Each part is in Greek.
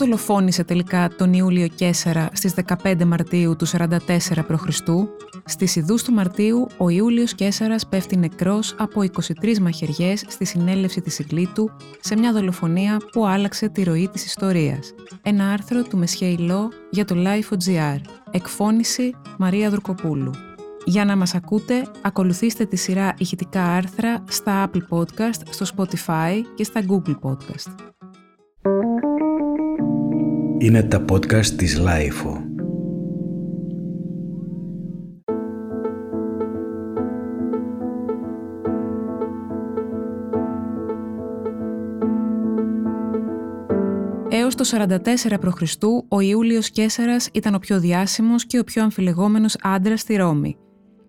δολοφόνησε τελικά τον Ιούλιο Κέσσαρα στις 15 Μαρτίου του 44 π.Χ. Στις Ιδούς του Μαρτίου, ο Ιούλιος Κέσσαρας πέφτει νεκρός από 23 μαχαιριές στη συνέλευση της Ιγκλήτου σε μια δολοφονία που άλλαξε τη ροή της ιστορίας. Ένα άρθρο του Μεσχέη για το Life.gr. Εκφώνηση Μαρία Δουρκοπούλου. Για να μας ακούτε, ακολουθήστε τη σειρά ηχητικά άρθρα στα Apple Podcast, στο Spotify και στα Google Podcast. Είναι τα podcast της LiFO. Έως το 44 π.Χ. ο Ιούλιος Καίσαρας ήταν ο πιο διάσημος και ο πιο αμφιλεγόμενος άντρας στη Ρώμη.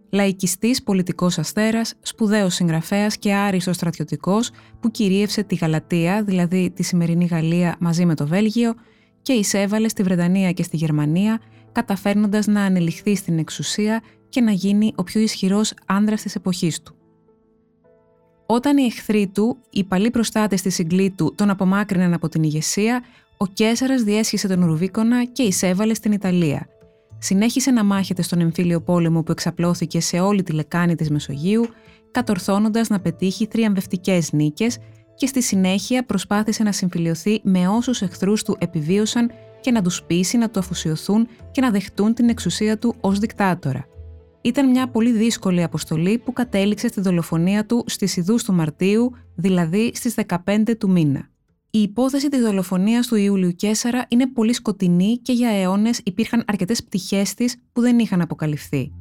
Λαϊκιστής πολιτικός αστέρας, σπουδαίος συγγραφέας και άριστος στρατιωτικός που κυρίευσε τη Γαλατεία, δηλαδή τη σημερινή Γαλλία μαζί με το Βέλγιο, και εισέβαλε στη Βρετανία και στη Γερμανία, καταφέρνοντας να ανελιχθεί στην εξουσία και να γίνει ο πιο ισχυρός άνδρας της εποχής του. Όταν οι εχθροί του, οι παλιοί προστάτες της συγκλήτου, τον απομάκρυναν από την ηγεσία, ο Κέσσαρα διέσχισε τον Ρουβίκονα και εισέβαλε στην Ιταλία. Συνέχισε να μάχεται στον εμφύλιο πόλεμο που εξαπλώθηκε σε όλη τη λεκάνη της Μεσογείου, κατορθώνοντας να πετύχει θριαμβευτικέ νίκες και στη συνέχεια προσπάθησε να συμφιλειωθεί με όσους εχθρούς του επιβίωσαν και να τους πείσει να το αφουσιωθούν και να δεχτούν την εξουσία του ως δικτάτορα. Ήταν μια πολύ δύσκολη αποστολή που κατέληξε στη δολοφονία του στις Ιδούς του Μαρτίου, δηλαδή στις 15 του μήνα. Η υπόθεση της δολοφονίας του Ιούλιου Κέσσαρα είναι πολύ σκοτεινή και για αιώνες υπήρχαν αρκετές πτυχές της που δεν είχαν αποκαλυφθεί.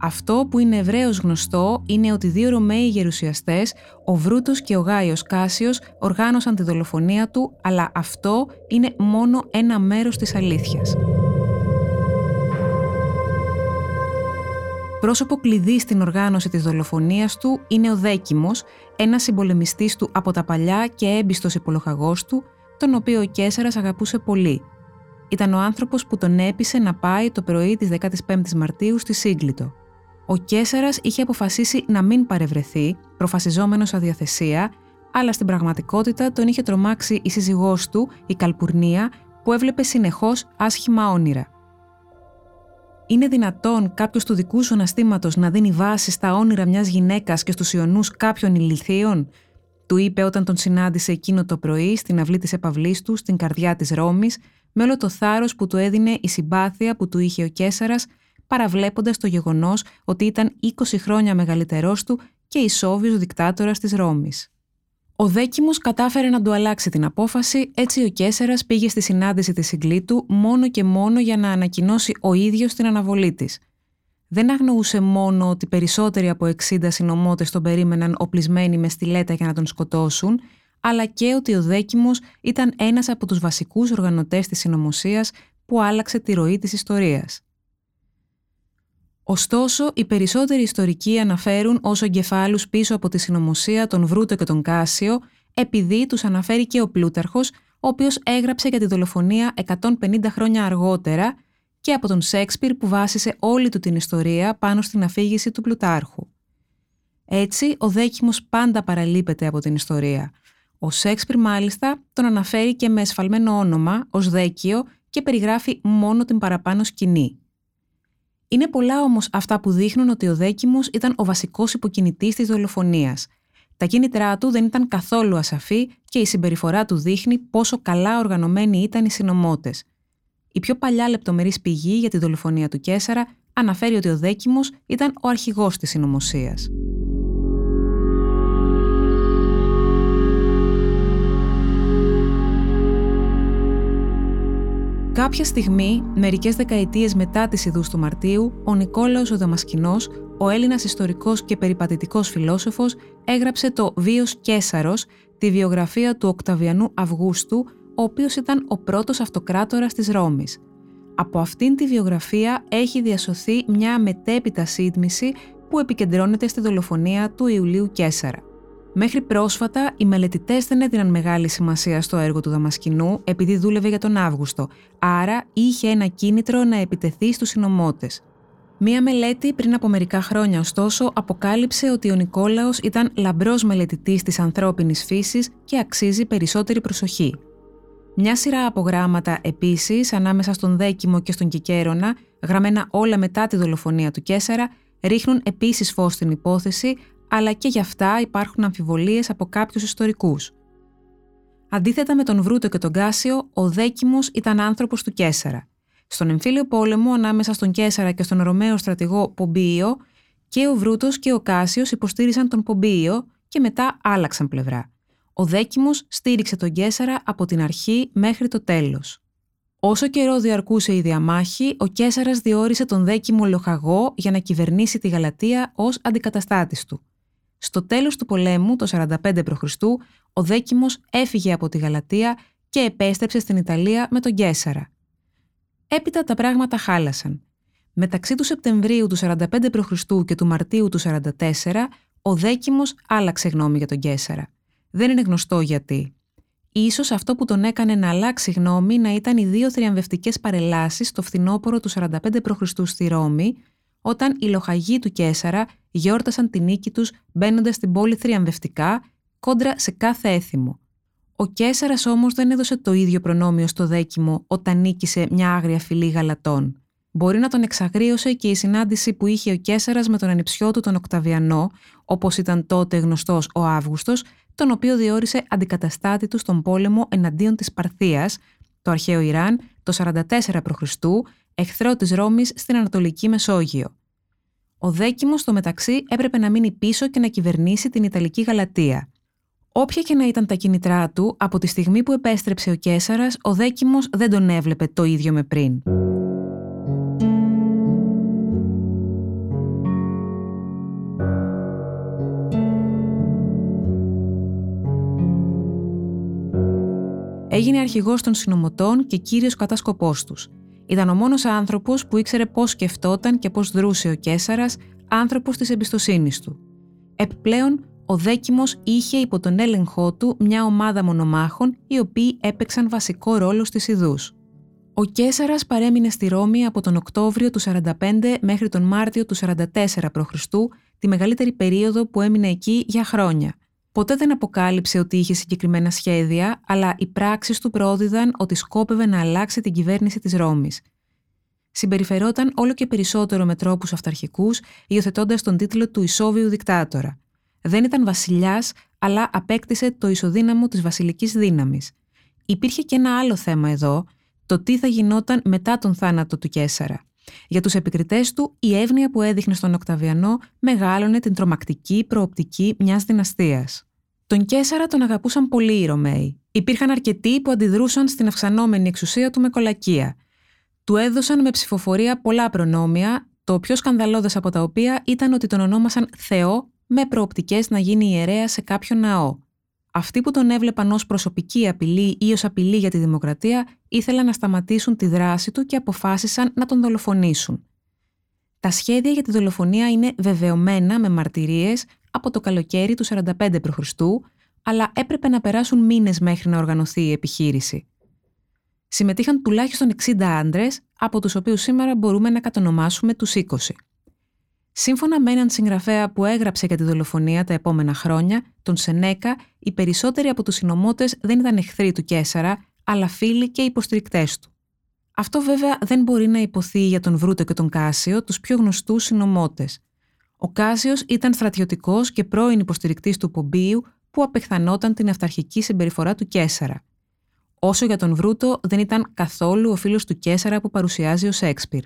Αυτό που είναι ευρέως γνωστό είναι ότι δύο Ρωμαίοι γερουσιαστές, ο Βρούτος και ο Γάιος Κάσιος, οργάνωσαν τη δολοφονία του, αλλά αυτό είναι μόνο ένα μέρος της αλήθειας. Πρόσωπο κλειδί στην οργάνωση της δολοφονίας του είναι ο Δέκιμος, ένας συμπολεμιστής του από τα παλιά και έμπιστος υπολοχαγός του, τον οποίο ο Κέσσαρας αγαπούσε πολύ. Ήταν ο άνθρωπος που τον έπεισε να πάει το πρωί της 15ης Μαρτίου στη Σύγκλιτο. Ο Κέσσαρα είχε αποφασίσει να μην παρευρεθεί, προφασιζόμενος αδιαθεσία, αλλά στην πραγματικότητα τον είχε τρομάξει η σύζυγός του, η Καλπουρνία, που έβλεπε συνεχώς άσχημα όνειρα. Είναι δυνατόν κάποιος του δικού σου αναστήματος να δίνει βάση στα όνειρα μιας γυναίκας και στους ιονούς κάποιων ηλικίων, του είπε όταν τον συνάντησε εκείνο το πρωί στην αυλή της επαυλής του, στην καρδιά της Ρώμης, με όλο το θάρρος που του έδινε η συμπάθεια που του είχε ο Κέσσαρα παραβλέποντας το γεγονός ότι ήταν 20 χρόνια μεγαλύτερός του και ισόβιος δικτάτορας της Ρώμης. Ο Δέκιμο κατάφερε να του αλλάξει την απόφαση, έτσι ο Κέσσερας πήγε στη συνάντηση της Συγκλήτου μόνο και μόνο για να ανακοινώσει ο ίδιος την αναβολή της. Δεν αγνοούσε μόνο ότι περισσότεροι από 60 συνωμότες τον περίμεναν οπλισμένοι με στιλέτα για να τον σκοτώσουν, αλλά και ότι ο Δέκιμο ήταν ένας από τους βασικούς οργανωτές της συνωμοσίας που άλλαξε τη ροή της ιστορίας. Ωστόσο, οι περισσότεροι ιστορικοί αναφέρουν ως εγκεφάλους πίσω από τη συνωμοσία τον Βρούτο και τον Κάσιο, επειδή τους αναφέρει και ο Πλούταρχος, ο οποίος έγραψε για τη δολοφονία 150 χρόνια αργότερα και από τον Σέξπιρ που βάσισε όλη του την ιστορία πάνω στην αφήγηση του Πλουτάρχου. Έτσι, ο Δέκιμος πάντα παραλείπεται από την ιστορία. Ο Σέξπιρ μάλιστα τον αναφέρει και με εσφαλμένο όνομα ως Δέκιο και περιγράφει μόνο την παραπάνω σκηνή. Είναι πολλά όμως αυτά που δείχνουν ότι ο Δέκιμος ήταν ο βασικός υποκινητής της δολοφονίας. Τα κίνητρά του δεν ήταν καθόλου ασαφή και η συμπεριφορά του δείχνει πόσο καλά οργανωμένοι ήταν οι συνωμότες. Η πιο παλιά λεπτομερής πηγή για τη δολοφονία του Κέσσαρα αναφέρει ότι ο Δέκιμος ήταν ο αρχηγός της συνωμοσίας. Κάποια στιγμή, μερικές δεκαετίες μετά τις Ιδούς του Μαρτίου, ο Νικόλαος ο Δαμασκηνός, ο Έλληνας ιστορικός και περιπατητικός φιλόσοφος, έγραψε το «Βίος Κέσαρος», τη βιογραφία του Οκταβιανού Αυγούστου, ο οποίος ήταν ο πρώτος αυτοκράτορας της Ρώμης. Από αυτήν τη βιογραφία έχει διασωθεί μια μετέπειτα σύντμηση που επικεντρώνεται στη δολοφονία του Ιουλίου Κέσαρα. Μέχρι πρόσφατα, οι μελετητές δεν έδιναν μεγάλη σημασία στο έργο του Δαμασκηνού επειδή δούλευε για τον Αύγουστο, άρα είχε ένα κίνητρο να επιτεθεί στους συνωμότες. Μία μελέτη πριν από μερικά χρόνια, ωστόσο, αποκάλυψε ότι ο Νικόλαος ήταν λαμπρός μελετητής της ανθρώπινης φύσης και αξίζει περισσότερη προσοχή. Μια σειρά από γράμματα επίσης ανάμεσα στον Δέκιμο και στον Κικέρονα, γραμμένα όλα μετά τη δολοφονία του Κέσσαρα, ρίχνουν επίσης φως στην υπόθεση, αλλά και γι' αυτά υπάρχουν αμφιβολίες από κάποιους ιστορικούς. Αντίθετα με τον Βρούτο και τον Κάσιο, ο Δέκιμος ήταν άνθρωπος του Καίσαρα. Στον εμφύλιο πόλεμο ανάμεσα στον Καίσαρα και στον Ρωμαίο στρατηγό Πομπήιο, και ο Βρούτος και ο Κάσιος υποστήριζαν τον Πομπήιο και μετά άλλαξαν πλευρά. Ο Δέκιμος στήριξε τον Καίσαρα από την αρχή μέχρι το τέλος. Όσο καιρό διαρκούσε η διαμάχη, ο Καίσαρας διόρισε τον Δέκιμο Λοχαγό για να κυβερνήσει τη Γαλατεία ως αντικαταστάτης του. Στο τέλος του πολέμου, το 45 π.Χ., ο Δέκιμος έφυγε από τη Γαλατεία και επέστρεψε στην Ιταλία με τον Κέσσαρα. Έπειτα τα πράγματα χάλασαν. Μεταξύ του Σεπτεμβρίου του 45 π.Χ. και του Μαρτίου του 44, ο Δέκιμος άλλαξε γνώμη για τον Κέσσαρα. Δεν είναι γνωστό γιατί. Ίσως αυτό που τον έκανε να αλλάξει γνώμη να ήταν οι δύο θριαμβευτικές παρελάσεις το φθινόπωρο του 45 π.Χ. στη Ρώμη, όταν οι λοχαγοί του Κέσσαρα γιόρτασαν την νίκη τους μπαίνοντας στην πόλη θριαμβευτικά, κόντρα σε κάθε έθιμο. Ο Κέσσαρας όμως δεν έδωσε το ίδιο προνόμιο στο Δέκιμο όταν νίκησε μια άγρια φυλή γαλατών. Μπορεί να τον εξαγρίωσε και η συνάντηση που είχε ο Κέσσαρα με τον ανιψιό του τον Οκταβιανό, όπως ήταν τότε γνωστός ο Αύγουστος, τον οποίο διόρισε αντικαταστάτη του στον πόλεμο εναντίον της Παρθίας, το αρχαίο Ιράν, το 44 π.Χ., εχθρό της Ρώμης στην Ανατολική Μεσόγειο. Ο Δέκιμος, στο μεταξύ, έπρεπε να μείνει πίσω και να κυβερνήσει την Ιταλική Γαλατεία. Όποια και να ήταν τα κινητρά του, από τη στιγμή που επέστρεψε ο Κέσσαρας, ο Δέκιμος δεν τον έβλεπε το ίδιο με πριν. Έγινε αρχηγός των συνωμοτών και κύριος κατάσκοπό τους. Ήταν ο μόνος άνθρωπος που ήξερε πώς σκεφτόταν και πώς δρούσε ο Κέσσαρα, άνθρωπος της εμπιστοσύνης του. Επιπλέον, ο Δέκιμο είχε υπό τον έλεγχό του μια ομάδα μονομάχων οι οποίοι έπαιξαν βασικό ρόλο στις Ιδούς. Ο Κέσσαρα παρέμεινε στη Ρώμη από τον Οκτώβριο του 45 μέχρι τον Μάρτιο του 44 π.Χ., τη μεγαλύτερη περίοδο που έμεινε εκεί για χρόνια. Ποτέ δεν αποκάλυψε ότι είχε συγκεκριμένα σχέδια, αλλά οι πράξεις του πρόδιδαν ότι σκόπευε να αλλάξει την κυβέρνηση της Ρώμης. Συμπεριφερόταν όλο και περισσότερο με τρόπους αυταρχικούς, υιοθετώντας τον τίτλο του Ισόβιου Δικτάτορα. Δεν ήταν βασιλιάς, αλλά απέκτησε το ισοδύναμο της βασιλικής δύναμης. Υπήρχε και ένα άλλο θέμα εδώ, το τι θα γινόταν μετά τον θάνατο του Κέσσαρα. Για τους επικριτές του, η εύνοια που έδειχνε στον Οκταβιανό μεγάλωνε την τρομακτική προοπτική μιας δυναστείας. Τον Κέσσαρα τον αγαπούσαν πολύ οι Ρωμαίοι. Υπήρχαν αρκετοί που αντιδρούσαν στην αυξανόμενη εξουσία του με κολακία. Του έδωσαν με ψηφοφορία πολλά προνόμια, το πιο σκανδαλώδες από τα οποία ήταν ότι τον ονόμασαν Θεό με προοπτικές να γίνει ιερέα σε κάποιο ναό. Αυτοί που τον έβλεπαν ως προσωπική απειλή ή ως απειλή για τη δημοκρατία ήθελαν να σταματήσουν τη δράση του και αποφάσισαν να τον δολοφονήσουν. Τα σχέδια για τη δολοφονία είναι βεβαιωμένα με μαρτυρίες από το καλοκαίρι του 45 π.Χ., αλλά έπρεπε να περάσουν μήνες μέχρι να οργανωθεί η επιχείρηση. Συμμετείχαν τουλάχιστον 60 άντρες, από τους οποίους σήμερα μπορούμε να κατονομάσουμε τους 20. Σύμφωνα με έναν συγγραφέα που έγραψε για τη δολοφονία τα επόμενα χρόνια, τον Σενέκα, οι περισσότεροι από τους συνωμότες δεν ήταν εχθροί του Κέσσαρα, αλλά φίλοι και υποστηρικτές του. Αυτό βέβαια δεν μπορεί να υποθεί για τον Βρούτο και τον Κάσιο, τους πιο γνωστούς συνωμότες. Ο Κάσιος ήταν στρατιωτικός και πρώην υποστηρικτής του Πομπίου που απεχθανόταν την αυταρχική συμπεριφορά του Κέσσαρα. Όσο για τον Βρούτο, δεν ήταν καθόλου ο φίλος του Κέσσαρα που παρουσιάζει ο Σέξπιρ.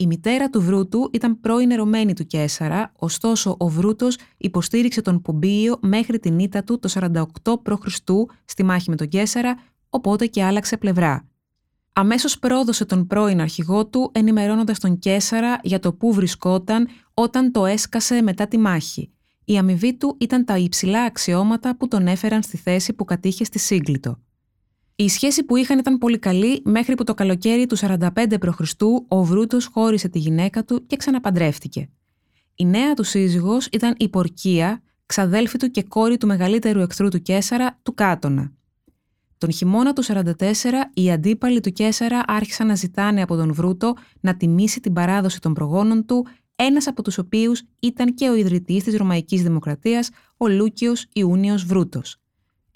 Η μητέρα του Βρούτου ήταν πρώην ερωμένη του Κέσσαρα, ωστόσο ο Βρούτος υποστήριξε τον Πομπίο μέχρι την ήττα του το 48 π.Χ. στη μάχη με τον Κέσσαρα, οπότε και άλλαξε πλευρά. Αμέσως πρόδωσε τον πρώην αρχηγό του, ενημερώνοντας τον Κέσσαρα για το πού βρισκόταν όταν το έσκασε μετά τη μάχη. Η αμοιβή του ήταν τα υψηλά αξιώματα που τον έφεραν στη θέση που κατήχε στη Σύγκλιτο. Η σχέση που είχαν ήταν πολύ καλή μέχρι που το καλοκαίρι του 45 π.Χ. ο Βρούτος χώρισε τη γυναίκα του και ξαναπαντρεύτηκε. Η νέα του σύζυγος ήταν η Πορκία, ξαδέλφη του και κόρη του μεγαλύτερου εχθρού του Κέσαρα, του Κάτωνα. Τον χειμώνα του 44, οι αντίπαλοι του Κέσαρα άρχισαν να ζητάνε από τον Βρούτο να τιμήσει την παράδοση των προγόνων του, ένας από τους οποίους ήταν και ο ιδρυτής της Ρωμαϊκής Δημοκρατίας, ο Λούκιος Ιούνιος Βρούτος.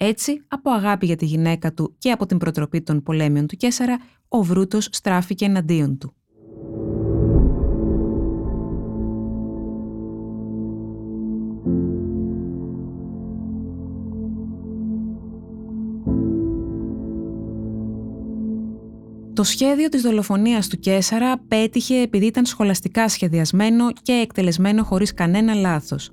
Έτσι, από αγάπη για τη γυναίκα του και από την προτροπή των πολέμιων του Κέσαρα, ο Βρούτος στράφηκε εναντίον του. Το σχέδιο της δολοφονίας του Κέσαρα πέτυχε επειδή ήταν σχολαστικά σχεδιασμένο και εκτελεσμένο χωρίς κανένα λάθος.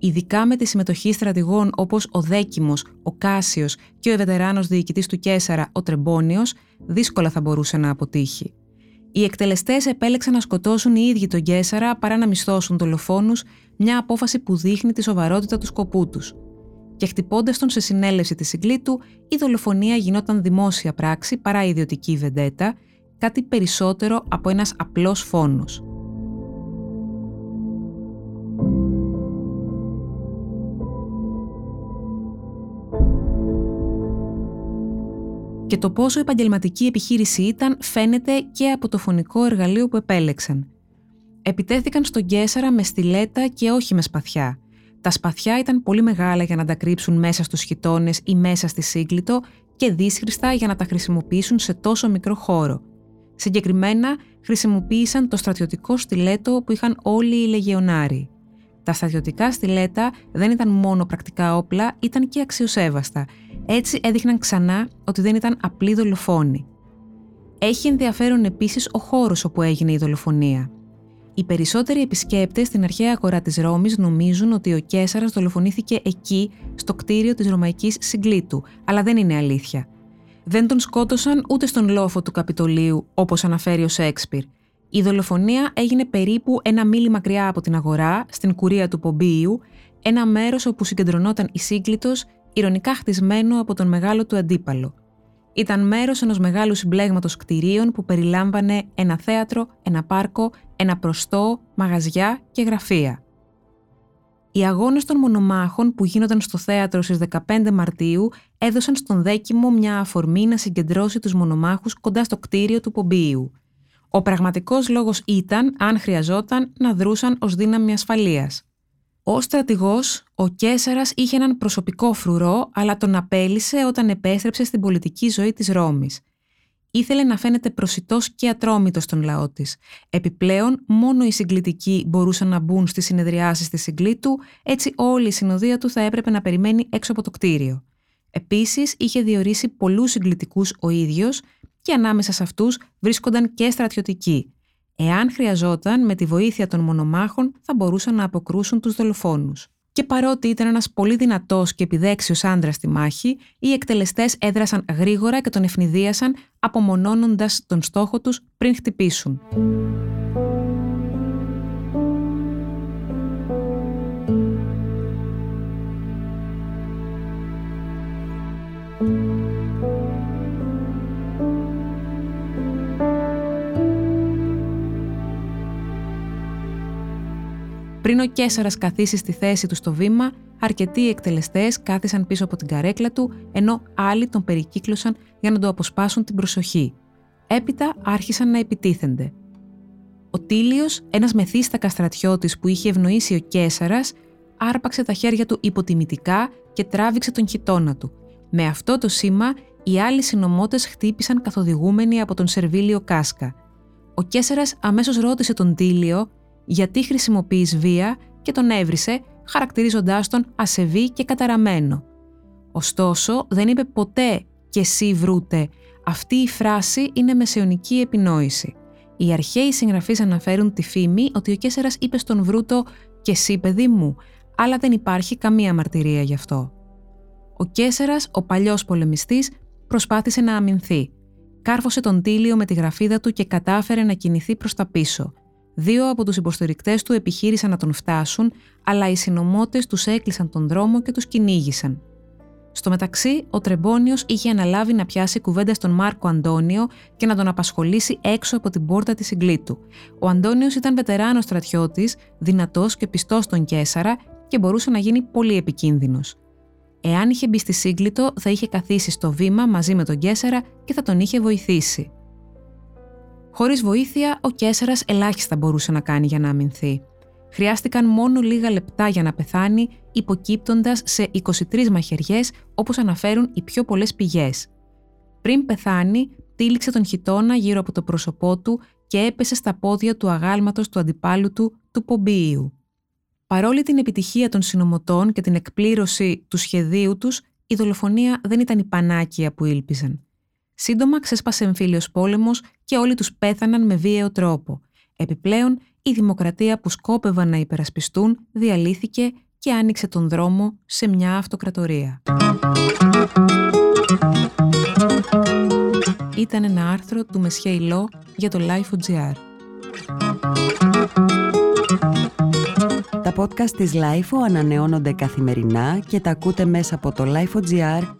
Ειδικά με τη συμμετοχή στρατηγών όπως ο Δέκιμος, ο Κάσιος και ο ευετεράνος διοικητής του Κέσαρα, ο Τρεμπόνιος, δύσκολα θα μπορούσε να αποτύχει. Οι εκτελεστές επέλεξαν να σκοτώσουν οι ίδιοι τον Κέσαρα παρά να μισθώσουν δολοφόνους, μια απόφαση που δείχνει τη σοβαρότητα του σκοπού τους και χτυπώντας τον σε συνέλευση της συγκλήτου, η δολοφονία γινόταν δημόσια πράξη παρά ιδιωτική βεντέτα, κάτι περισσότερο από ένας απλός φόνος. Και το πόσο επαγγελματική επιχείρηση ήταν φαίνεται και από το φωνικό εργαλείο που επέλεξαν. Επιτέθηκαν στον Κέσαρα με στιλέτα και όχι με σπαθιά – τα σπαθιά ήταν πολύ μεγάλα για να τα κρύψουν μέσα στους χιτώνες ή μέσα στη σύγκλιτο και δύσχριστα για να τα χρησιμοποιήσουν σε τόσο μικρό χώρο. Συγκεκριμένα, χρησιμοποίησαν το στρατιωτικό στιλέτο που είχαν όλοι οι λεγεωνάροι. Τα στρατιωτικά στιλέτα δεν ήταν μόνο πρακτικά όπλα, ήταν και αξιοσέβαστα. Έτσι έδειχναν ξανά ότι δεν ήταν απλοί δολοφόνοι. Έχει ενδιαφέρον επίσης ο χώρος όπου έγινε η δολοφονία. Οι περισσότεροι επισκέπτες στην αρχαία αγορά της Ρώμης νομίζουν ότι ο Κέσαρας δολοφονήθηκε εκεί, στο κτίριο της Ρωμαϊκής Συγκλήτου, αλλά δεν είναι αλήθεια. Δεν τον σκότωσαν ούτε στον λόφο του Καπιτολίου, όπως αναφέρει ο Σέξπιρ. Η δολοφονία έγινε περίπου ένα μίλι μακριά από την αγορά, στην κουρία του Πομπίου, ένα μέρος όπου συγκεντρωνόταν η Σύγκλιτο, ηρωνικά χτισμένο από τον μεγάλο του αντίπαλο ήταν μέρος ενός μεγάλου συμπλέγματος κτηρίων που περιλάμβανε ένα θέατρο, ένα πάρκο, ένα προστό, μαγαζιά και γραφεία. Οι αγώνες των μονομάχων που γίνονταν στο θέατρο στις 15 Μαρτίου έδωσαν στον Δέκιμο μια αφορμή να συγκεντρώσει τους μονομάχους κοντά στο κτίριο του Πομπίου. Ο πραγματικός λόγος ήταν, αν χρειαζόταν, να δρούσαν ως δύναμη ασφαλείας. Ω στρατηγός, ο Κέσσαρα είχε έναν προσωπικό φρουρό, αλλά τον απέλησε όταν επέστρεψε στην πολιτική ζωή της Ρώμης. Ήθελε να φαίνεται προσιτός και ατρόμητος στον λαό της. Επιπλέον, μόνο οι συγκλητικοί μπορούσαν να μπουν στις συνεδριάσεις της συγκλήτου, έτσι όλη η συνοδεία του θα έπρεπε να περιμένει έξω από το κτίριο. Επίσης, είχε διορίσει πολλούς συγκλητικούς ο ίδιος και ανάμεσα σε αυτούς βρίσκονταν και στρατιωτικοί. Εάν χρειαζόταν, με τη βοήθεια των μονομάχων θα μπορούσαν να αποκρούσουν τους δολοφόνους. Και παρότι ήταν ένας πολύ δυνατός και επιδέξιος άντρας στη μάχη, οι εκτελεστές έδρασαν γρήγορα και τον ευνηδίασαν, απομονώνοντας τον στόχο τους πριν χτυπήσουν. Πριν ο Κέσσαρα καθίσει στη θέση του στο βήμα, αρκετοί εκτελεστές κάθισαν πίσω από την καρέκλα του, ενώ άλλοι τον περικύκλωσαν για να το αποσπάσουν την προσοχή. Έπειτα άρχισαν να επιτίθενται. Ο Τίλιος, ένας μεθύστακας στρατιώτης που είχε ευνοήσει ο Κέσσαρα, άρπαξε τα χέρια του υποτιμητικά και τράβηξε τον χιτόνα του. Με αυτό το σήμα, οι άλλοι συνωμότες χτύπησαν καθοδηγούμενοι από τον Σερβίλιο Κάσκα. Ο Κέσσαρα αμέσως ρώτησε τον Τίλιο γιατί χρησιμοποιείς βία και τον έβρισε χαρακτηρίζοντάς τον ασεβή και καταραμένο. Ωστόσο, δεν είπε ποτέ «και εσύ βρούτε». Αυτή η φράση είναι μεσαιωνική επινόηση. Οι αρχαίοι συγγραφείς αναφέρουν τη φήμη ότι ο Κέσσερας είπε στον Βρούτο «και εσύ παιδί μου», αλλά δεν υπάρχει καμία μαρτυρία γι' αυτό. Ο Κέσσερας, ο παλιός πολεμιστής, προσπάθησε να αμυνθεί. Κάρφωσε τον Τίλιο με τη γραφίδα του και κατάφερε να κινηθεί προς τα πίσω. Δύο από τους υποστηρικτές του επιχείρησαν να τον φτάσουν, αλλά οι συνωμότες τους έκλεισαν τον δρόμο και τους κυνήγησαν. Στο μεταξύ, ο Τρεμπόνιος είχε αναλάβει να πιάσει κουβέντα στον Μάρκο Αντώνιο και να τον απασχολήσει έξω από την πόρτα της συγκλήτου. Ο Αντώνιος ήταν βετεράνος στρατιώτης, δυνατός και πιστός στον Κέσαρα και μπορούσε να γίνει πολύ επικίνδυνος. Εάν είχε μπει στη σύγκλιτο, θα είχε καθίσει στο βήμα μαζί με τον Κέσαρα και θα τον είχε βοηθήσει. Χωρίς βοήθεια, ο Κέσσερα ελάχιστα μπορούσε να κάνει για να αμυνθεί. χρειάστηκαν μόνο λίγα λεπτά για να πεθάνει, υποκύπτοντας σε 23 μαχαιριές, όπως αναφέρουν οι πιο πολλές πηγές. Πριν πεθάνει, τύλιξε τον χιτώνα γύρω από το πρόσωπό του και έπεσε στα πόδια του αγάλματος του αντιπάλου του, του Πομπίου. Παρόλη την επιτυχία των συνομωτών και την εκπλήρωση του σχεδίου τους, η δολοφονία δεν ήταν η πανάκια που ήλπιζαν. Σύντομα ξέσπασε εμφύλιος πόλεμος και όλοι τους πέθαναν με βίαιο τρόπο. Επιπλέον, η δημοκρατία που σκόπευαν να υπερασπιστούν διαλύθηκε και άνοιξε τον δρόμο σε μια αυτοκρατορία. Ήταν ένα άρθρο του Μεσχέ Ιλό για το Life.gr. Τα podcast της LIFO ανανεώνονται καθημερινά και τα ακούτε μέσα από το Life.gr